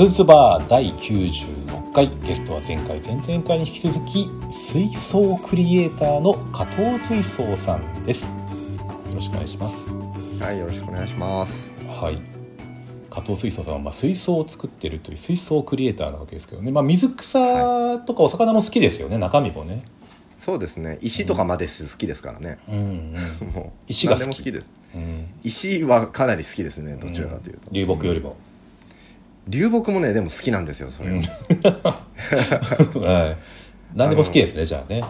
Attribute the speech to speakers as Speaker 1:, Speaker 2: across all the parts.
Speaker 1: ズズバー第96回ゲストは前回前々回に引き続き水槽クリエイターの加藤水槽さんです。よろしくお願いします。
Speaker 2: はい、よろしくお願いします。
Speaker 1: はい。加藤水槽さんはまあ水槽を作ってるという水槽クリエイターなわけですけどね、まあ、水草とかお魚も好きですよね。中身もね。
Speaker 2: そうですね、石とかまで好きですからね。
Speaker 1: うんう
Speaker 2: う
Speaker 1: 石が好き。
Speaker 2: です。
Speaker 1: うん。
Speaker 2: 石はかなり好きですね、どちらかというと。
Speaker 1: 流木よりも、
Speaker 2: 流木もね、でも好きなんですよ、それは。
Speaker 1: はい何でも好きですねじゃあね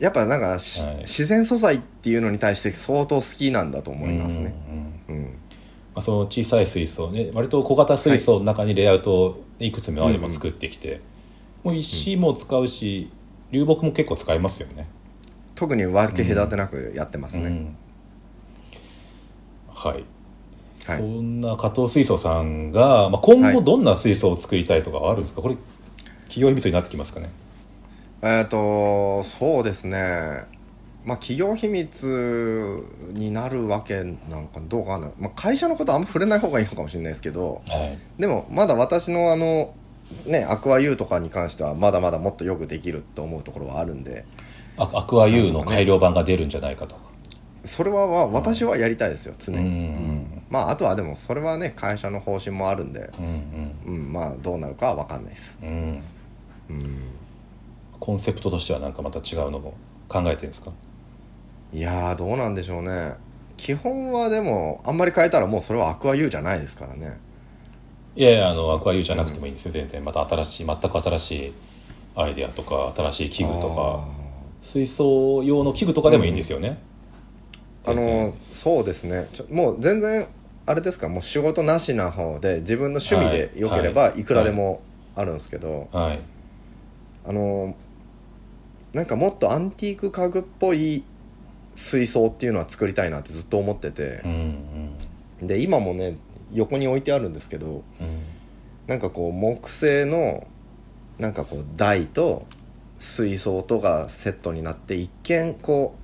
Speaker 2: やっぱなんかし、
Speaker 1: はい
Speaker 2: 自然素材っていうのに対して相当好きなんだと思いますね。
Speaker 1: うんうん
Speaker 2: うん。
Speaker 1: まあ、その小さい水槽ね割と小型水槽の中にレイアウトをいくつもあれば作ってきて、もう石も使うし、流木も結構使いますよね。
Speaker 2: 特に分け隔てなくやってますね。
Speaker 1: うんはい、
Speaker 2: はい。
Speaker 1: そんな加藤水槽さんが、まあ、今
Speaker 2: はい。
Speaker 1: 後どんな水槽を作りたいとかはあるんですか、これ企業秘密になってきますかね？
Speaker 2: えっ、と、そうですね。まあ、企業秘密になるわけなんかどうかな、まあ、会社のことあんま触れない方がいいのかもしれないですけど、
Speaker 1: はい。
Speaker 2: でもまだ私のあのねアクアユーとかに関してはまだまだもっとよくできると思うところはあるんで。
Speaker 1: アアクア U の改良版が出るんじゃないかと。
Speaker 2: それはわ私はやりたいですよ常に、まああとはでもそれはね会社の方針もあるんで、
Speaker 1: うん
Speaker 2: うん、まあどうなるかは分かんないです、
Speaker 1: うん。うん。
Speaker 2: うん、
Speaker 1: コンセプトとしてはなんかまた違うのも考えてるんですか？
Speaker 2: いやーどうなんでしょうね。基本はでもあんまり変えたらもうそれはアクアユーじゃないですからね。
Speaker 1: いやいやあのアクアユーじゃなくてもいいんですよ、全然。また新しい全く新しいアイデアとか新しい器具とか水槽用の器具とかでもいいんですよね、
Speaker 2: あーあのそうですね。ちょもう全然あれですか？もう仕事なしな方で自分の趣味でよければ
Speaker 1: はい。
Speaker 2: いくらでもあるんですけど、
Speaker 1: はい。
Speaker 2: あのなんかもっとアンティーク家具っぽい水槽っていうのは作りたいなってずっと思ってて
Speaker 1: うんうん。
Speaker 2: で今もね横に置いてあるんですけど
Speaker 1: うん。
Speaker 2: なんかこう木製のなんかこう台と水槽とがセットになって一見こう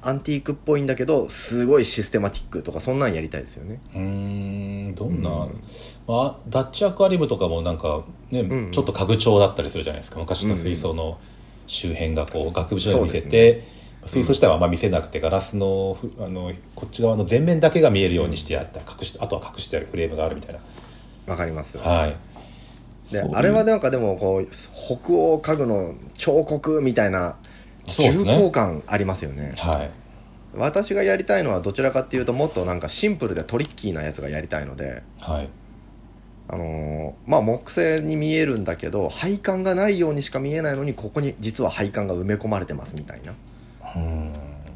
Speaker 2: アンティークっぽいんだけどすごいシステマティックとかそんなんやりたいですよね。
Speaker 1: うーんどんな、
Speaker 2: うん。
Speaker 1: まあ、ダッチアクアリウムとかもなんかね、
Speaker 2: んうん。
Speaker 1: ちょっと家具調だったりするじゃないですか。昔の水槽の周辺がこう額縁に見せて、水槽自体はあんま見せなくてガラスのふあのこっち側の全面だけが見えるようにしてあった、隠してあとは隠してあるフレームがあるみたい
Speaker 2: わかります
Speaker 1: なはい。
Speaker 2: であれはなんかでもこう北欧家具の彫刻みたいな重厚感ありますよね。
Speaker 1: はい。
Speaker 2: 私がやりたいのはどちらかっていうともっとなんかシンプルでトリッキーなやつがやりたいので
Speaker 1: はい。
Speaker 2: あのーまあ木製に見えるんだけど配管がないようにしか見えないのにここに実は配管が埋め込まれてますみたいな。
Speaker 1: うん。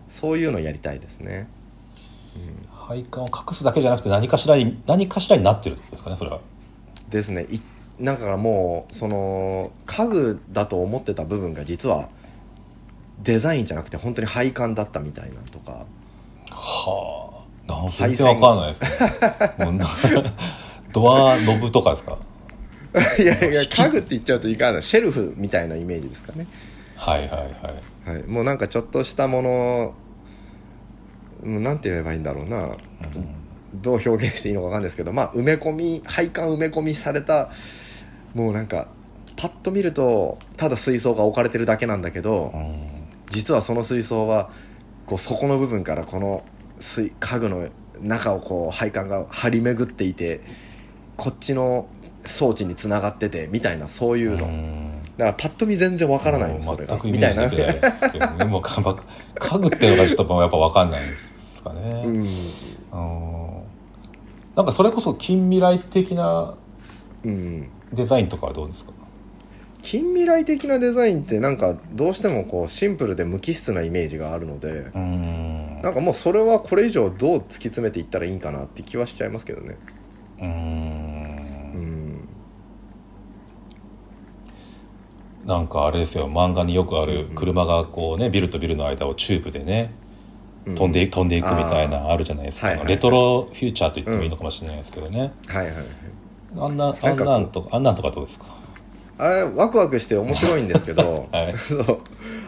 Speaker 2: そういうのやりたいですね。
Speaker 1: 配管を隠すだけじゃなくて何かしらに何かしらになってるってことですかねそれは。
Speaker 2: ですね。いなんかもうその家具だと思ってた部分が実はデザインじゃなくて本当に配管だったみたいなとか。
Speaker 1: はあ。なん全然わかんないです ドアノブとかですか？
Speaker 2: いやいや家具って言っちゃうといかんな。いシェルフみたいなイメージですかね。
Speaker 1: はいはいはい。
Speaker 2: はい、もうなんかちょっとしたものなんて言えばいいんだろうな、どう表現していいのか分かんないですけど。まあ埋め込み配管埋め込みされたもうなんかパッと見るとただ水槽が置かれてるだけなんだけど、
Speaker 1: うん
Speaker 2: 実はその水槽はこう底の部分からこの水家具の中をこう配管が張り巡っていてこっちの装置につながっててみたいなそういうの、
Speaker 1: うん。
Speaker 2: だからパッと見全然わからないのそれが。みたいな。
Speaker 1: で。も家具っていうのがちょっとやっぱ分かんない。ですかね、
Speaker 2: うん。
Speaker 1: うんなんかそれこそ近未来的な
Speaker 2: うん。
Speaker 1: デザインとかはどうですか？
Speaker 2: 近未来的なデザインってなんかどうしてもこうシンプルで無機質なイメージがあるので
Speaker 1: うん。
Speaker 2: なんかもうそれはこれ以上どう突き詰めていったらいいんかなって気はしちゃいますけどね。
Speaker 1: うん。
Speaker 2: うん。
Speaker 1: なんかあれですよ漫画によくある車がこうねビルとビルの間をチューブでね
Speaker 2: うん
Speaker 1: 飛んでい飛んでいくみたいなあるじゃないですか、
Speaker 2: はいはい
Speaker 1: レトロフューチャーと言ってもいいのかもしれないですけどね、
Speaker 2: はいはいはい。
Speaker 1: あんなあ
Speaker 2: ん
Speaker 1: なんとかあんなんとかどうですか？
Speaker 2: あれワクワクして面白いんですけど、
Speaker 1: はい。
Speaker 2: そう。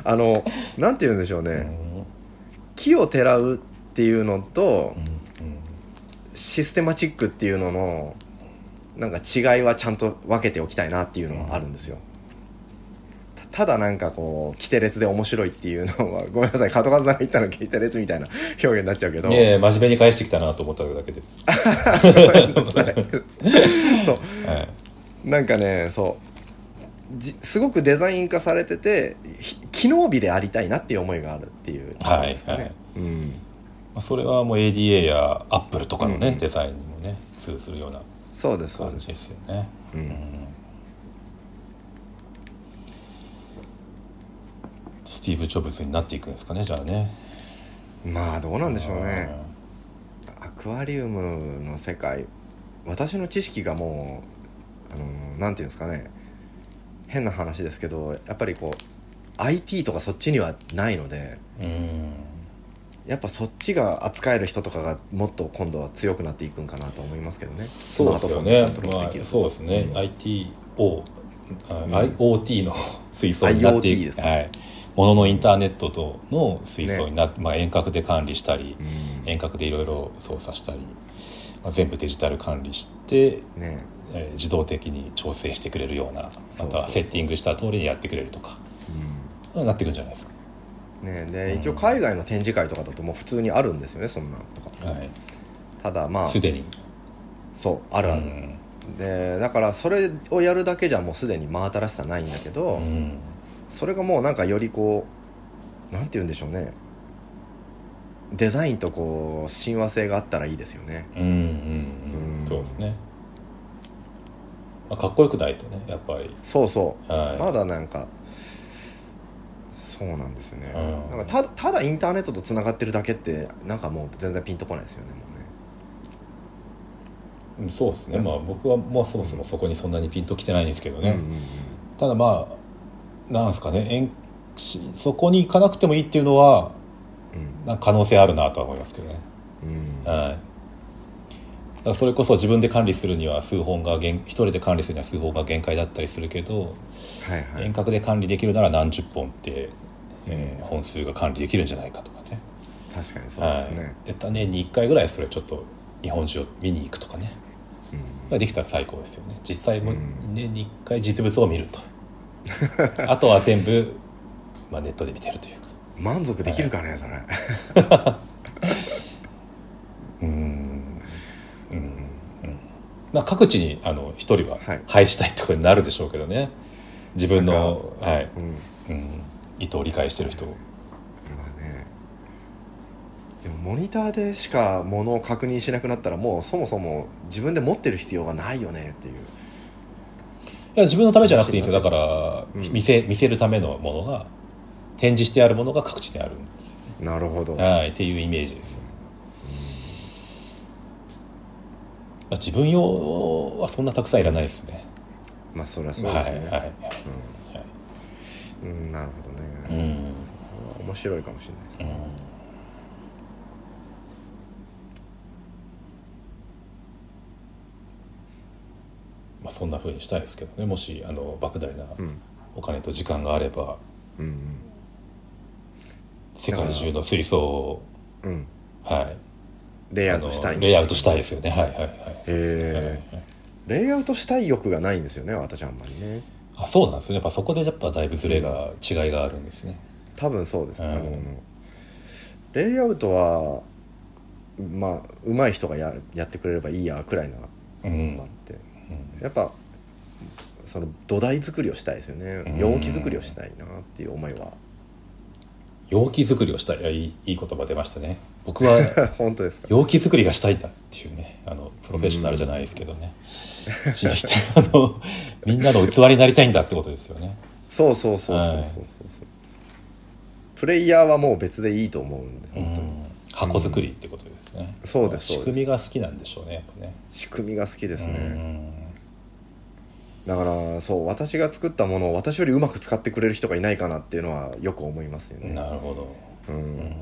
Speaker 2: あのなんて言うんでしょうね、
Speaker 1: うん
Speaker 2: 木をてらうっていうのと
Speaker 1: うん
Speaker 2: システマチックっていうののなんか違いはちゃんと分けておきたいなっていうのはあるんですよ、たただなんかこうキテレツで面白いっていうのはごめんなさい門和さんが言ったのキテレツみたいな表現になっちゃうけど。
Speaker 1: いや真面目に返してきたなと思っただけです、
Speaker 2: ごめんなさい。そう。
Speaker 1: はい、
Speaker 2: なんかねそう。じすごくデザイン化されててひ機能美でありたいなっていう思いがあるっていうところですかね、
Speaker 1: はいはい。
Speaker 2: うん。
Speaker 1: まあ、それはもう ADA やアップルとかのね、
Speaker 2: うん。
Speaker 1: デザインにもね通ずるような
Speaker 2: そうですそうです。
Speaker 1: 感じですよね。
Speaker 2: うん。
Speaker 1: スティーブ・ジョブズになっていくんですかねじゃあね。
Speaker 2: まあどうなんでしょうね。アクアリウムの世界私の知識がもうあのなんていうんですかね変な話ですけどやっぱりこう IT とかそっちにはないのでやっぱそっちが扱える人とかがもっと今度は強くなっていくんかなと思いますけどね。ス
Speaker 1: そう
Speaker 2: で
Speaker 1: ですよね。あ、そうですね、
Speaker 2: うん。
Speaker 1: ITO IoT の水槽になっていく。
Speaker 2: ですか。
Speaker 1: はい、もののインターネットとの水槽になって、まあ、遠隔で管理したり、
Speaker 2: うん。
Speaker 1: 遠隔でいろいろ操作したり、まあ、全部デジタル管理して、
Speaker 2: ね
Speaker 1: えー自動的に調整してくれるようなまたはセッティングした通りにやってくれるとか
Speaker 2: う
Speaker 1: なっていくんじゃないですか、
Speaker 2: んねで一応海外の展示会とかだともう普通にあるんですよねそんなのとか。
Speaker 1: はい、
Speaker 2: ただまあ
Speaker 1: すでに。
Speaker 2: そうあるある、
Speaker 1: うん。
Speaker 2: でだからそれをやるだけじゃもうすでに真新しさないんだけど、
Speaker 1: うん。
Speaker 2: それがもうなんかよりこうなんて言うんでしょうね。デザインとこう親和性があったらいいですよね。
Speaker 1: うんうんうん。
Speaker 2: うん。
Speaker 1: そうですね、まあ、かっこよくないとねやっぱり。
Speaker 2: そうそう、
Speaker 1: はい。
Speaker 2: まだなんかそうなんですよね、
Speaker 1: うん。
Speaker 2: なんかただただインターネットとつながってるだけってなんかもう全然ピンとこないですよねも
Speaker 1: うんそうですね、まあ僕はもうそもそもそこにそんなにピンときてないんですけど
Speaker 2: うね、
Speaker 1: ね、ただまあなんですかね。そこに行かなくてもいいっていうのは
Speaker 2: うん。
Speaker 1: 可能性あるなとは思いますけどね。
Speaker 2: うんうん。
Speaker 1: はいだからそれこそ自分で管理するには数本が限一人で管理するには数本が限界だったりするけど、
Speaker 2: はいはい。
Speaker 1: 遠隔で管理できるなら何十本って、えー本数が管理できるんじゃないかとかね。
Speaker 2: 確かにそうですね、
Speaker 1: はい、で年に1回ぐらいそれちょっと日本酒を見に行くとかね。ができたら最高ですよね。実際も
Speaker 2: うん。
Speaker 1: 年に1回実物を見ると。あとは全部、まあ、ネットで見てるというか。
Speaker 2: 満足できるかね、それ
Speaker 1: うーんうんうんまあ各地にあの一人は
Speaker 2: はい。
Speaker 1: 配したいってことになるでしょうけどね。自分の、はい。
Speaker 2: うん。
Speaker 1: うん、意図を理解してる人。
Speaker 2: まあね。でもモニターでしかものを確認しなくなったらもうそもそも自分で持ってる必要がないよねっていう。
Speaker 1: いや自分のためじゃなくていいんですよ。だから、
Speaker 2: うん。
Speaker 1: 見せ見せるためのものが展示してあるものが各地にあるんです
Speaker 2: なるほど。
Speaker 1: はい、っていうイメージですよ、あ、自分用はそんなたくさんいらないですね。
Speaker 2: まあそれはそうですね、
Speaker 1: はいはい。
Speaker 2: うん、なるほどね、
Speaker 1: うん。
Speaker 2: 面白いかもしれないですね、
Speaker 1: まあ、そんな風にしたいですけどね。もしあの莫大な
Speaker 2: うん。
Speaker 1: お金と時間があれば。
Speaker 2: うん
Speaker 1: 世界中の水槽を。
Speaker 2: うんうん。
Speaker 1: はい
Speaker 2: レイアウトしたい。
Speaker 1: レイアウトしたいですよね。はいはいはい。
Speaker 2: へえレイアウトしたい欲がないんですよね私あんまりね。
Speaker 1: あそうなんですね。やっぱそこでやっぱだいぶズレが、違いがあるんですね。
Speaker 2: 多分そうです、
Speaker 1: うん。
Speaker 2: あのレイアウトはまあ上手い人がやるやってくれればいいやくらいな
Speaker 1: うん。
Speaker 2: のがあって、やっぱその土台作りをしたいですよね。
Speaker 1: うん。
Speaker 2: 容器作りをしたいなっていう思いは。
Speaker 1: 容器作りをしたい。いいいい言葉出ましたね僕は
Speaker 2: 本当ですか？
Speaker 1: 容器作りがしたいんだっていうねあのプロフェッショナルじゃないですけどね、ちにして あのみんなの器になりたいんだってことですよね。
Speaker 2: そうそうそうそうそうそう。そうプレイヤーはもう別でいいと思うんで
Speaker 1: うん。
Speaker 2: 本当に、
Speaker 1: 箱作りってことですね、
Speaker 2: そうですそうです。
Speaker 1: 仕組みが好きなんでしょうねやっぱね。
Speaker 2: 仕組みが好きですね、
Speaker 1: うん。
Speaker 2: だからそう私が作ったものを私よりうまく使ってくれる人がいないかなっていうのはよく思いますよね、
Speaker 1: なるほど。
Speaker 2: うん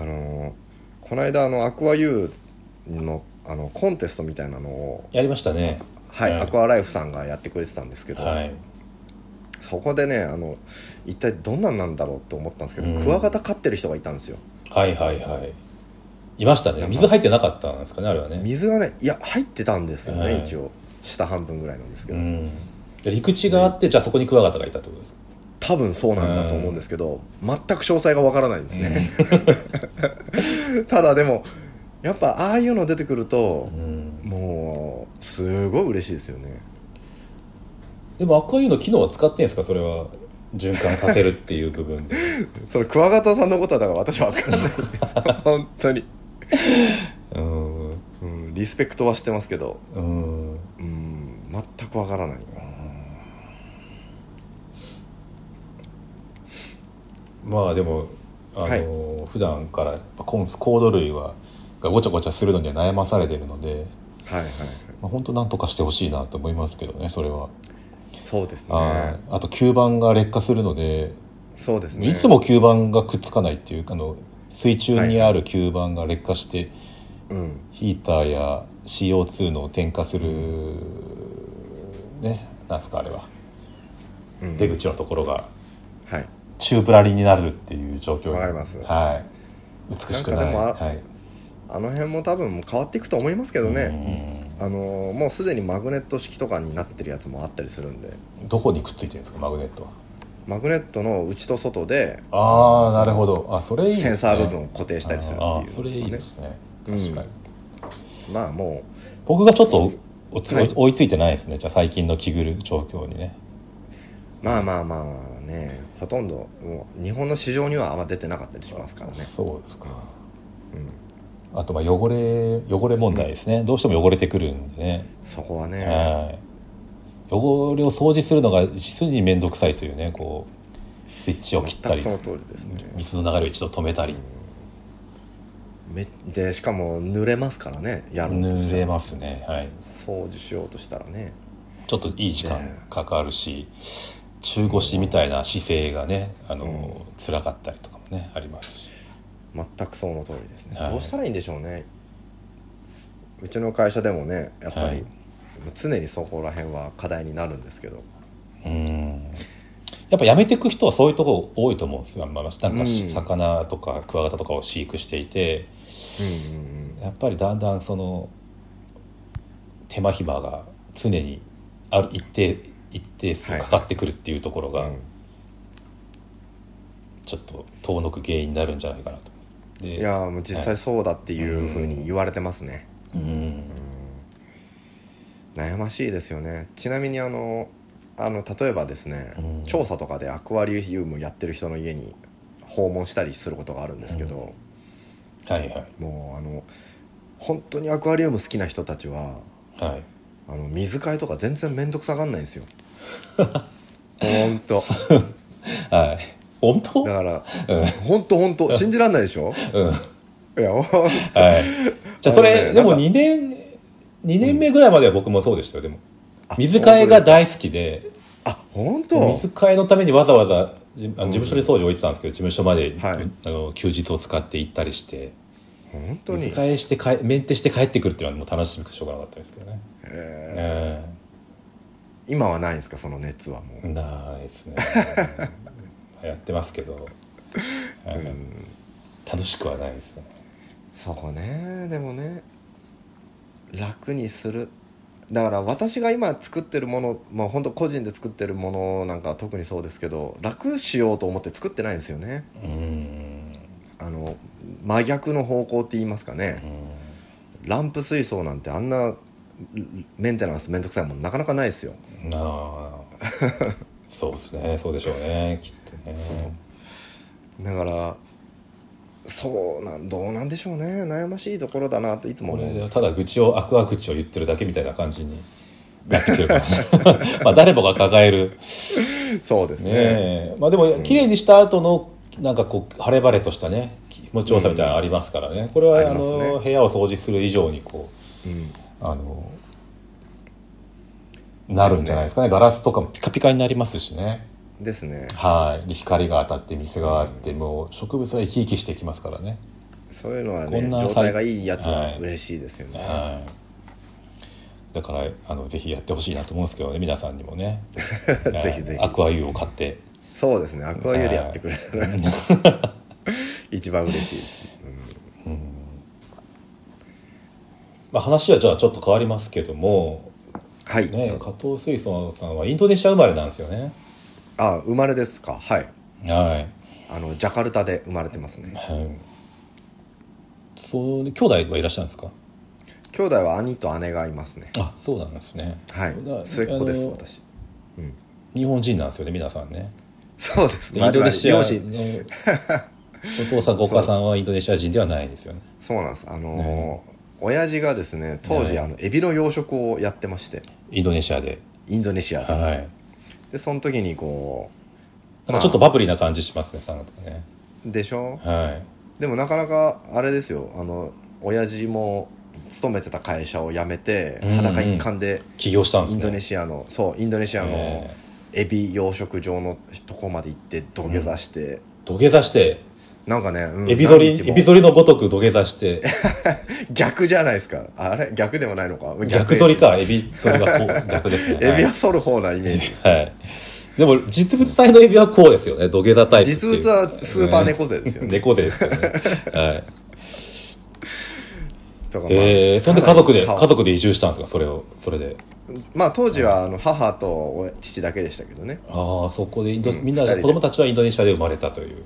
Speaker 2: あのこの間あのアクアユーのあのコンテストみたいなのを
Speaker 1: やりましたね。
Speaker 2: はい、
Speaker 1: はい。
Speaker 2: アクアライフさんがやってくれてたんですけど、
Speaker 1: はい。
Speaker 2: そこでねあの一体どんなんなんだろうって思ったんですけど、
Speaker 1: うん。
Speaker 2: クワガタ飼ってる人がいたんですよ。
Speaker 1: はいはいはい。いましたね。水入ってなかったんですかねあれはね。
Speaker 2: 水がねいや入ってたんですよね、
Speaker 1: はい。
Speaker 2: 一応。下半分ぐらいなんですけど、
Speaker 1: うん。で陸地があってじゃあそこにクワガタがいたってことですか？
Speaker 2: 多分そうなんだと思うんですけど、全く詳細がわからないんですね、ただでもやっぱああいうの出てくると
Speaker 1: う、ん。
Speaker 2: もうすごい嬉しいですよね。
Speaker 1: でもアクアユーの機能は使ってんですか？それは循環させるっていう部分で。
Speaker 2: そのクワガタさんのことはだから私は分かんないんです。よ 本当に、
Speaker 1: うん。
Speaker 2: うん、リスペクトはしてますけど。
Speaker 1: うん。
Speaker 2: うん全く分からない
Speaker 1: まあでもあの、普段からコンコード類はがごちゃごちゃするのには悩まされてるので、
Speaker 2: はいはい
Speaker 1: まあ、本当なんとかしてほしいなと思いますけどねそれは、
Speaker 2: そうですね。
Speaker 1: はい。あと吸盤が劣化するので、
Speaker 2: そうですね。
Speaker 1: いつも吸盤がくっつかないっていうあの水中にある吸盤が劣化して、
Speaker 2: うん。
Speaker 1: ヒーターや CO2 の添加するねなんすかあれは。
Speaker 2: うん。
Speaker 1: 出口のところが
Speaker 2: はい
Speaker 1: チューブラリになるっていう状況に。
Speaker 2: わかります。
Speaker 1: はい。美しくない。
Speaker 2: なんかでもあ
Speaker 1: はい。
Speaker 2: あの辺も多分変わっていくと思いますけどね、あのーもうすでにマグネット式とかになってるやつもあったりするんで。
Speaker 1: うんどこにくっついてるんですかマグネットは？
Speaker 2: マグネットの内と外で。
Speaker 1: ああなるほど。あそれいいね。
Speaker 2: センサー部分を固定したりするっていう。
Speaker 1: あーそれいいですね。
Speaker 2: うん。
Speaker 1: 確かに、
Speaker 2: まあも
Speaker 1: 僕がちょっと追いついてないですね。じゃあ最近の着ぐる状況にね。
Speaker 2: うまあまあまあねほとんどもう日本の市場にはあんま出てなかったりしますからね。
Speaker 1: そうですか。
Speaker 2: うん。
Speaker 1: あとまあ汚れ汚れ問題ですね。どうしても汚れてくるんでね。
Speaker 2: そこはね、
Speaker 1: はい。汚れを掃除するのが実に面倒くさいというねこうスイッチを切ったり
Speaker 2: その通りですね。
Speaker 1: 水の流れを一度止めたり。
Speaker 2: めでしかも濡れますからねやろうと
Speaker 1: 濡れますね。はい。
Speaker 2: 掃除しようとしたらね。
Speaker 1: ちょっといい時間
Speaker 2: ね。
Speaker 1: かかるし中腰みたいな姿勢がねあの辛かったりとかもねありますし。
Speaker 2: 全くその通りですね、
Speaker 1: はい。
Speaker 2: どうしたらいいんでしょうね。うちの会社でもねやっぱり、
Speaker 1: はい。
Speaker 2: 常にそこら辺は課題になるんですけど。
Speaker 1: うん。やっぱやめていく人はそういうとこ多いと思うんですよ、まあ、なんかし
Speaker 2: うん。
Speaker 1: 魚とかクワガタとかを飼育していて。
Speaker 2: うんうん。
Speaker 1: やっぱりだんだんその手間暇が常にある一定一定数かかってくるっていうところが
Speaker 2: うん
Speaker 1: ちょっと遠のく原因になるんじゃないかなと。で
Speaker 2: いやーもう実際そうだっていうふうに言われてますね、
Speaker 1: うん。
Speaker 2: 悩ましいですよね。ちなみにあのあの例えばですね、
Speaker 1: うん。
Speaker 2: 調査とかでアクアリウムやってる人の家に訪問したりすることがあるんですけど、
Speaker 1: はいはい。
Speaker 2: もうあの本当にアクアリウム好きな人たちは
Speaker 1: はい。
Speaker 2: あの水替えとか全然面倒くさがんないんですよ本当。
Speaker 1: はい。本当？
Speaker 2: だから
Speaker 1: うん。
Speaker 2: 本当本当。信じらんないでしょ？
Speaker 1: うん。
Speaker 2: いやほん
Speaker 1: はい。じゃあそれでも
Speaker 2: ねなんか
Speaker 1: 2年2年目ぐらいまでは僕もそうでしたよ。でも
Speaker 2: あ
Speaker 1: 水替えが大好きで。
Speaker 2: あ本当？
Speaker 1: 水替えのためにわざわざじあの事務所に当時置いてたんですけど事務所まで、
Speaker 2: はい。
Speaker 1: あの休日を使って行ったりして。
Speaker 2: 本当に。
Speaker 1: 水替えしてかえメンテして帰ってくるっていうのはもう楽しみくてしょうがなかったですけどね。
Speaker 2: え
Speaker 1: え
Speaker 2: 今はないんですか？その熱はもう、
Speaker 1: えないですね。やってますけど、ええ楽しくはないですね。
Speaker 2: そこね。でもね楽にする。だから私が今作ってるものまあ本当個人で作ってるものなんかは特にそうですけど楽しようと思って作ってないんですよね。
Speaker 1: うん。
Speaker 2: あの真逆の方向って言いますかね。ランプ水槽なんてあんなメンテナンスめんどくさいものなかなかないですよ。
Speaker 1: なあそうですね。そうでしょうね。きっとね。
Speaker 2: だからそうなんどうなんでしょうね。悩ましいところだなといつも思うんです
Speaker 1: 俺ただ愚痴を悪あ口を言ってるだけみたいな感じに なってくるから。まあ誰もが抱える。
Speaker 2: そうですね。
Speaker 1: ねえ。まあでも綺麗にした後のなんかこう晴れ晴れとしたね気持ちよさみたいなのありますからね。これはあの部屋を掃除する以上にこ
Speaker 2: うん。
Speaker 1: うあのなるんじゃないですかね。ガラスとかもピカピカになりますしね。
Speaker 2: ですね。
Speaker 1: はい。で光が当たって水があってもう植物は生き生きしてきますからね。
Speaker 2: そういうのは
Speaker 1: こんな
Speaker 2: ね状態がいいやつ
Speaker 1: は
Speaker 2: はい。嬉しいですよね、
Speaker 1: はい。だからあのぜひやってほしいなと思うんですけどね皆さんにもね。
Speaker 2: ぜひぜひ。
Speaker 1: アクアユーを買って。
Speaker 2: そうですね。アクアユーでやってくれたら 一番嬉しいです、
Speaker 1: まあ、話はじゃあちょっと変わりますけども、
Speaker 2: はい、
Speaker 1: ね、加藤水槽さんはインドネシア生まれなんですよね。
Speaker 2: あ生まれですか。はい。
Speaker 1: はい、
Speaker 2: あのジャカルタで生まれてますね。
Speaker 1: はい、そう兄弟はいらっしゃるんですか？
Speaker 2: 兄弟は兄と姉がいますね。
Speaker 1: あそうなんですね。
Speaker 2: はい。
Speaker 1: だ
Speaker 2: 末っ子です私。うん。
Speaker 1: 日本人なんですよね皆さんね。
Speaker 2: そうです
Speaker 1: でインドネシアの
Speaker 2: 両親。
Speaker 1: お父さんごお母さんはインドネシア人ではないですよね。
Speaker 2: そうなんです。あのー親父がですね当時、
Speaker 1: ね
Speaker 2: あのエビの養殖をやってまして。
Speaker 1: インドネシアで。
Speaker 2: インドネシアで、
Speaker 1: はい。
Speaker 2: でその時にこ
Speaker 1: なんかちょっとバブリーな感じしますね、さんとかね。
Speaker 2: うでしょ？
Speaker 1: はい。
Speaker 2: でもなかなかあれですよ。あの親父も勤めてた会社を辞めて
Speaker 1: うんうん
Speaker 2: 裸一貫で
Speaker 1: 起業したんですね。
Speaker 2: インドネシアのそうインドネシアの
Speaker 1: え
Speaker 2: エビ養殖場のとこまで行って土下座して、
Speaker 1: 土下座して
Speaker 2: なんかね、うん
Speaker 1: エビ反りエビ反りのごとく土下座して。
Speaker 2: 逆じゃないですか。あれ？逆でもないのか？
Speaker 1: 逆反りか。エビ反りう逆ですね。
Speaker 2: エビは
Speaker 1: は
Speaker 2: 反る方なイメージです、
Speaker 1: い、はい、でも実物体のエビはこうですよね。土下座タイプ
Speaker 2: 実物はスーパー猫背ですよね。
Speaker 1: 猫背ですよね。はい。
Speaker 2: とかまあ
Speaker 1: えー、そんで家族で家族で移住したんですか？それをそれで。
Speaker 2: まあ当時はあの母と父だけでしたけどね。
Speaker 1: ああそこでインド、
Speaker 2: うん。
Speaker 1: みんな子供たちはインドネシアで生まれたという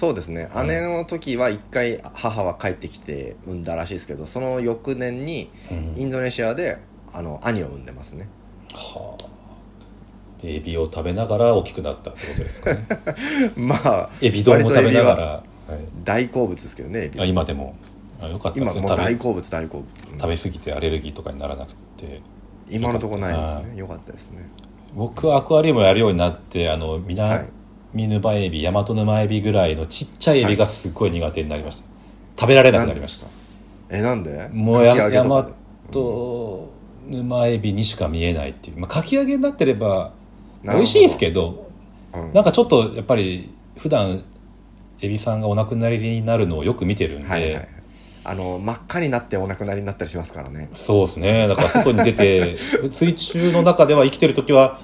Speaker 2: そうですね。姉の時は一回母は帰ってきて産んだらしいですけどその翌年に
Speaker 1: うん。
Speaker 2: インドネシアであの兄を産んでますね。
Speaker 1: はあ。でエビを食べながら大きくなったってことですかね。
Speaker 2: まあ
Speaker 1: エビ丼も食べながら、
Speaker 2: は
Speaker 1: はい、
Speaker 2: 大好物ですけどねエビ
Speaker 1: あ今でも。あよかった。で
Speaker 2: 今もう
Speaker 1: すね食べ
Speaker 2: 大好物大好物。うん。
Speaker 1: 食べ過ぎてアレルギーとかにならなくて。
Speaker 2: 今のところないですね。よかったですね。
Speaker 1: 僕はアクアリウムやるようになってあの
Speaker 2: はい
Speaker 1: 南沼エビ大和沼エビぐらいのちっちゃいエビがすっごい苦手になりました、食べられなくなりました。
Speaker 2: えなんで？
Speaker 1: もうや
Speaker 2: かき揚げ
Speaker 1: 大和
Speaker 2: とかで。
Speaker 1: 沼エビにしか見えないっていう、まあ、かき揚げになってれば美味しいんですけど
Speaker 2: うん。
Speaker 1: なんかちょっとやっぱり普段エビさんがお亡くなりになるのをよく見てるんで、
Speaker 2: はいはいはい。あの真っ赤になってお亡くなりになったりしますからね。
Speaker 1: そうですね。だから外に出て 水中の中では生きてる時は、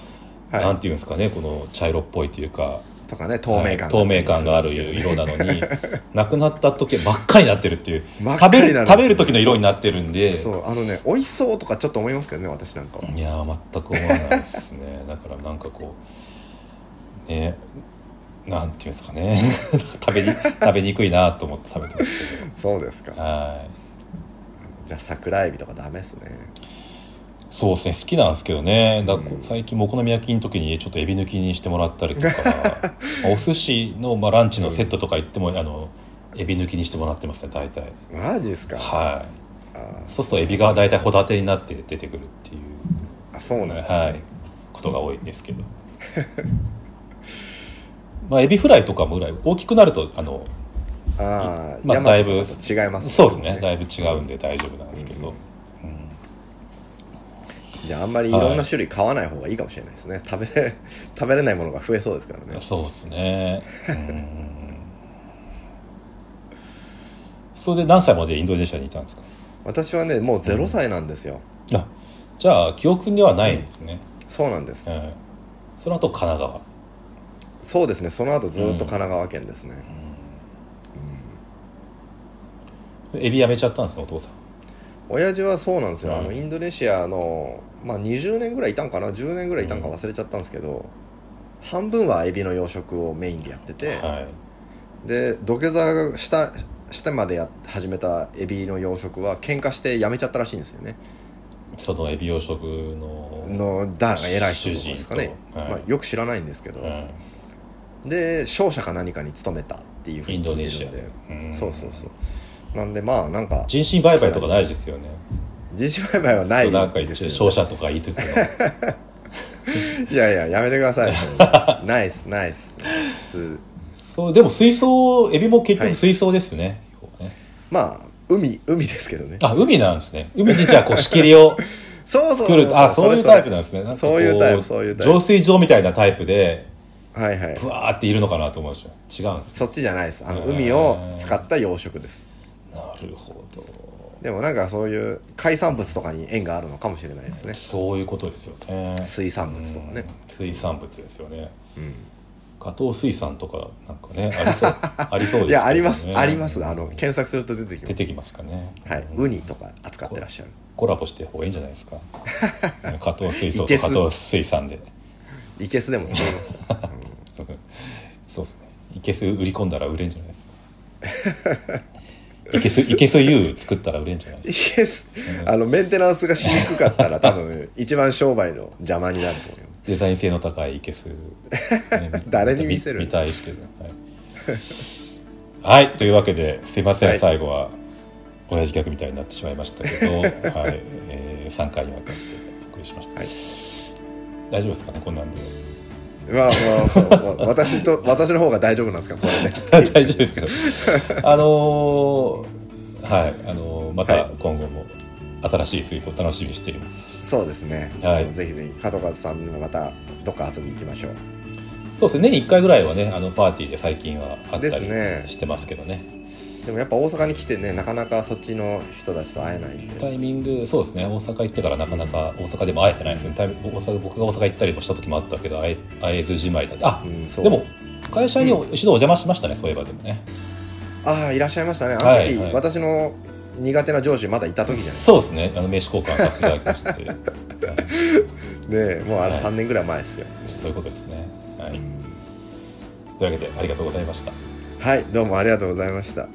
Speaker 2: はい。
Speaker 1: なんていうんですかねこの茶色っぽいというか
Speaker 2: とかね透明感
Speaker 1: はい透明感がある色なのに 亡くなった時は真っ赤になってるっていう。食べる食べる時の色になってるんで。
Speaker 2: そうあのね美味しそうとかちょっと思いますけどね私なんかは。い
Speaker 1: やー全く思わないですね。だからなんかこうねなんていうんですかね。食べに食べにくいなと思って食べてますけ
Speaker 2: そうですか。
Speaker 1: どはい。
Speaker 2: じゃあ桜エビとかダメですね
Speaker 1: そうですね好きなんですけどね。だ
Speaker 2: うん。
Speaker 1: 最近もお好み焼きの時にちょっとエビ抜きにしてもらったりとか。まあお寿司の、まあ、ランチのセットとか行っても、あのエビ抜きにしてもらってますね大体。
Speaker 2: マジですか？
Speaker 1: はい。そうするとエビが大体ホタテになって出てくるっていう。
Speaker 2: あそうなんですね、
Speaker 1: はい、ことが多いんですけど。まあエビフライとかもぐらい大きくなるとあの
Speaker 2: ああ、
Speaker 1: まあだいぶ
Speaker 2: と違います
Speaker 1: そうですね。だいぶ違うんで大丈夫なんですけど、うん
Speaker 2: じゃああんまりいろんな種類買わない方がいいかもしれないですね、食べれ 食べれないものが増えそうですからね。
Speaker 1: そうですね。うん。それで何歳までインドネシアにいたんですか？
Speaker 2: 私はねもう0歳なんですよ、
Speaker 1: あじゃあ記憶にはないんですね、
Speaker 2: そうなんです。
Speaker 1: ええ。その後神奈川？
Speaker 2: そうですね。その後ずっと神奈川県ですね、
Speaker 1: エビやめちゃったんですねお父さん？
Speaker 2: 親父はそうなんですよ、
Speaker 1: うん。
Speaker 2: あのインドネシアの、まあ、20年ぐらいいたんかな？10年ぐらいいたんか忘れちゃったんですけど、半分はエビの養殖をメインでやってて、
Speaker 1: はい。
Speaker 2: で土下座したしてまでや始めたエビの養殖は喧嘩してやめちゃったらしいんですよね。
Speaker 1: そのエビ養殖の
Speaker 2: のだ偉い人とかですかね。
Speaker 1: はい。
Speaker 2: まあ、よく知らないんですけど、
Speaker 1: うん
Speaker 2: で商社か何かに勤めたっていうふうに聞いてるんで。
Speaker 1: インドネシア。でうん。
Speaker 2: そうそうそう。なんでまあなんか
Speaker 1: 人身売買とかないですよね
Speaker 2: 人種売買はない
Speaker 1: なんか一応商社とか言いつつの。
Speaker 2: いやいややめてください。ナイスナイス普通。
Speaker 1: そうでも水槽エビも結
Speaker 2: はい。
Speaker 1: 局水槽ですね,、要はね。
Speaker 2: まあ海海ですけどね。
Speaker 1: あ海なんですね。海にじゃあこう仕切りを
Speaker 2: そうそうそう
Speaker 1: あそういうタイプなんですね。
Speaker 2: そういうタイプそういうタイプ。
Speaker 1: 浄水場みたいなタイプで
Speaker 2: はいはい。
Speaker 1: ブワーっているのかなと思うんですよ。違うんです
Speaker 2: そっちじゃないです。あの
Speaker 1: うん
Speaker 2: 海を使った養殖です。
Speaker 1: なるほど
Speaker 2: でもなんかそういう海産物とかに縁があるのかもしれないですね。
Speaker 1: そういうことですよね。
Speaker 2: 水産物とかね。
Speaker 1: うん。水産物ですよね。
Speaker 2: うん。
Speaker 1: 加藤水産とかなんかね ありそうありそうですよね。
Speaker 2: いやあります。あります。あの検索すると出てきます。
Speaker 1: 出てきますかね。
Speaker 2: はい。ウニとか扱ってらっしゃる。
Speaker 1: コラボして方がいいんじゃないですか。加藤水槽
Speaker 2: いけす。
Speaker 1: と加藤水産で。
Speaker 2: いけすでも作れますか、
Speaker 1: そうですね。いけす売り込んだら売れんじゃないですかいけす いけす U 作ったら売れんじゃない？ですか
Speaker 2: いけすあのメンテナンスがしにくかったら 多分一番商売の邪魔になると思います。
Speaker 1: デザイン性の高いいけす、ね
Speaker 2: 誰に見せるん
Speaker 1: 見
Speaker 2: ですか？
Speaker 1: たいですけどはい、はい、というわけですいません、
Speaker 2: はい。
Speaker 1: 最後は親父ギャグみたいになってしまいましたけど、はい。えー、3回にわたってお送りしました、
Speaker 2: はい。
Speaker 1: 大丈夫ですかねこんなんで
Speaker 2: まあまあまあ私と私の方が大丈夫なんですかこれね。
Speaker 1: 大丈夫ですよ。あのーはいあのーまた
Speaker 2: はい。
Speaker 1: 今後も新しい水槽楽しみにしています。
Speaker 2: そうですね、
Speaker 1: はい。
Speaker 2: ぜひぜひ門和さんにもまたどっか遊びに行きましょう。
Speaker 1: そうですね。年に1回ぐらいはねあのパーティーで最近はあったりしてますけどね
Speaker 2: でもやっぱ大阪に来てねなかなかそっちの人たちと会えないんで
Speaker 1: タイミングそうですね。大阪行ってからなかなか大阪でも会えてないですね。タイミ大阪僕が大阪行ったりもした時もあったけど会え会えずじまいだった。あ、
Speaker 2: うんそう。
Speaker 1: でも会社に一度お邪魔しましたね、そういえばでもね。
Speaker 2: ああいらっしゃいましたね。あの時、
Speaker 1: はいはい。
Speaker 2: 私の苦手な上司まだいた時じゃない
Speaker 1: そうですね。あの名刺交換させていただきまして、はい。
Speaker 2: ねえもうあれ
Speaker 1: はい。
Speaker 2: 3年ぐらい前ですよ、
Speaker 1: そういうことですね。はい。
Speaker 2: うん。
Speaker 1: というわけでありがとうございました
Speaker 2: はいどうもありがとうございました。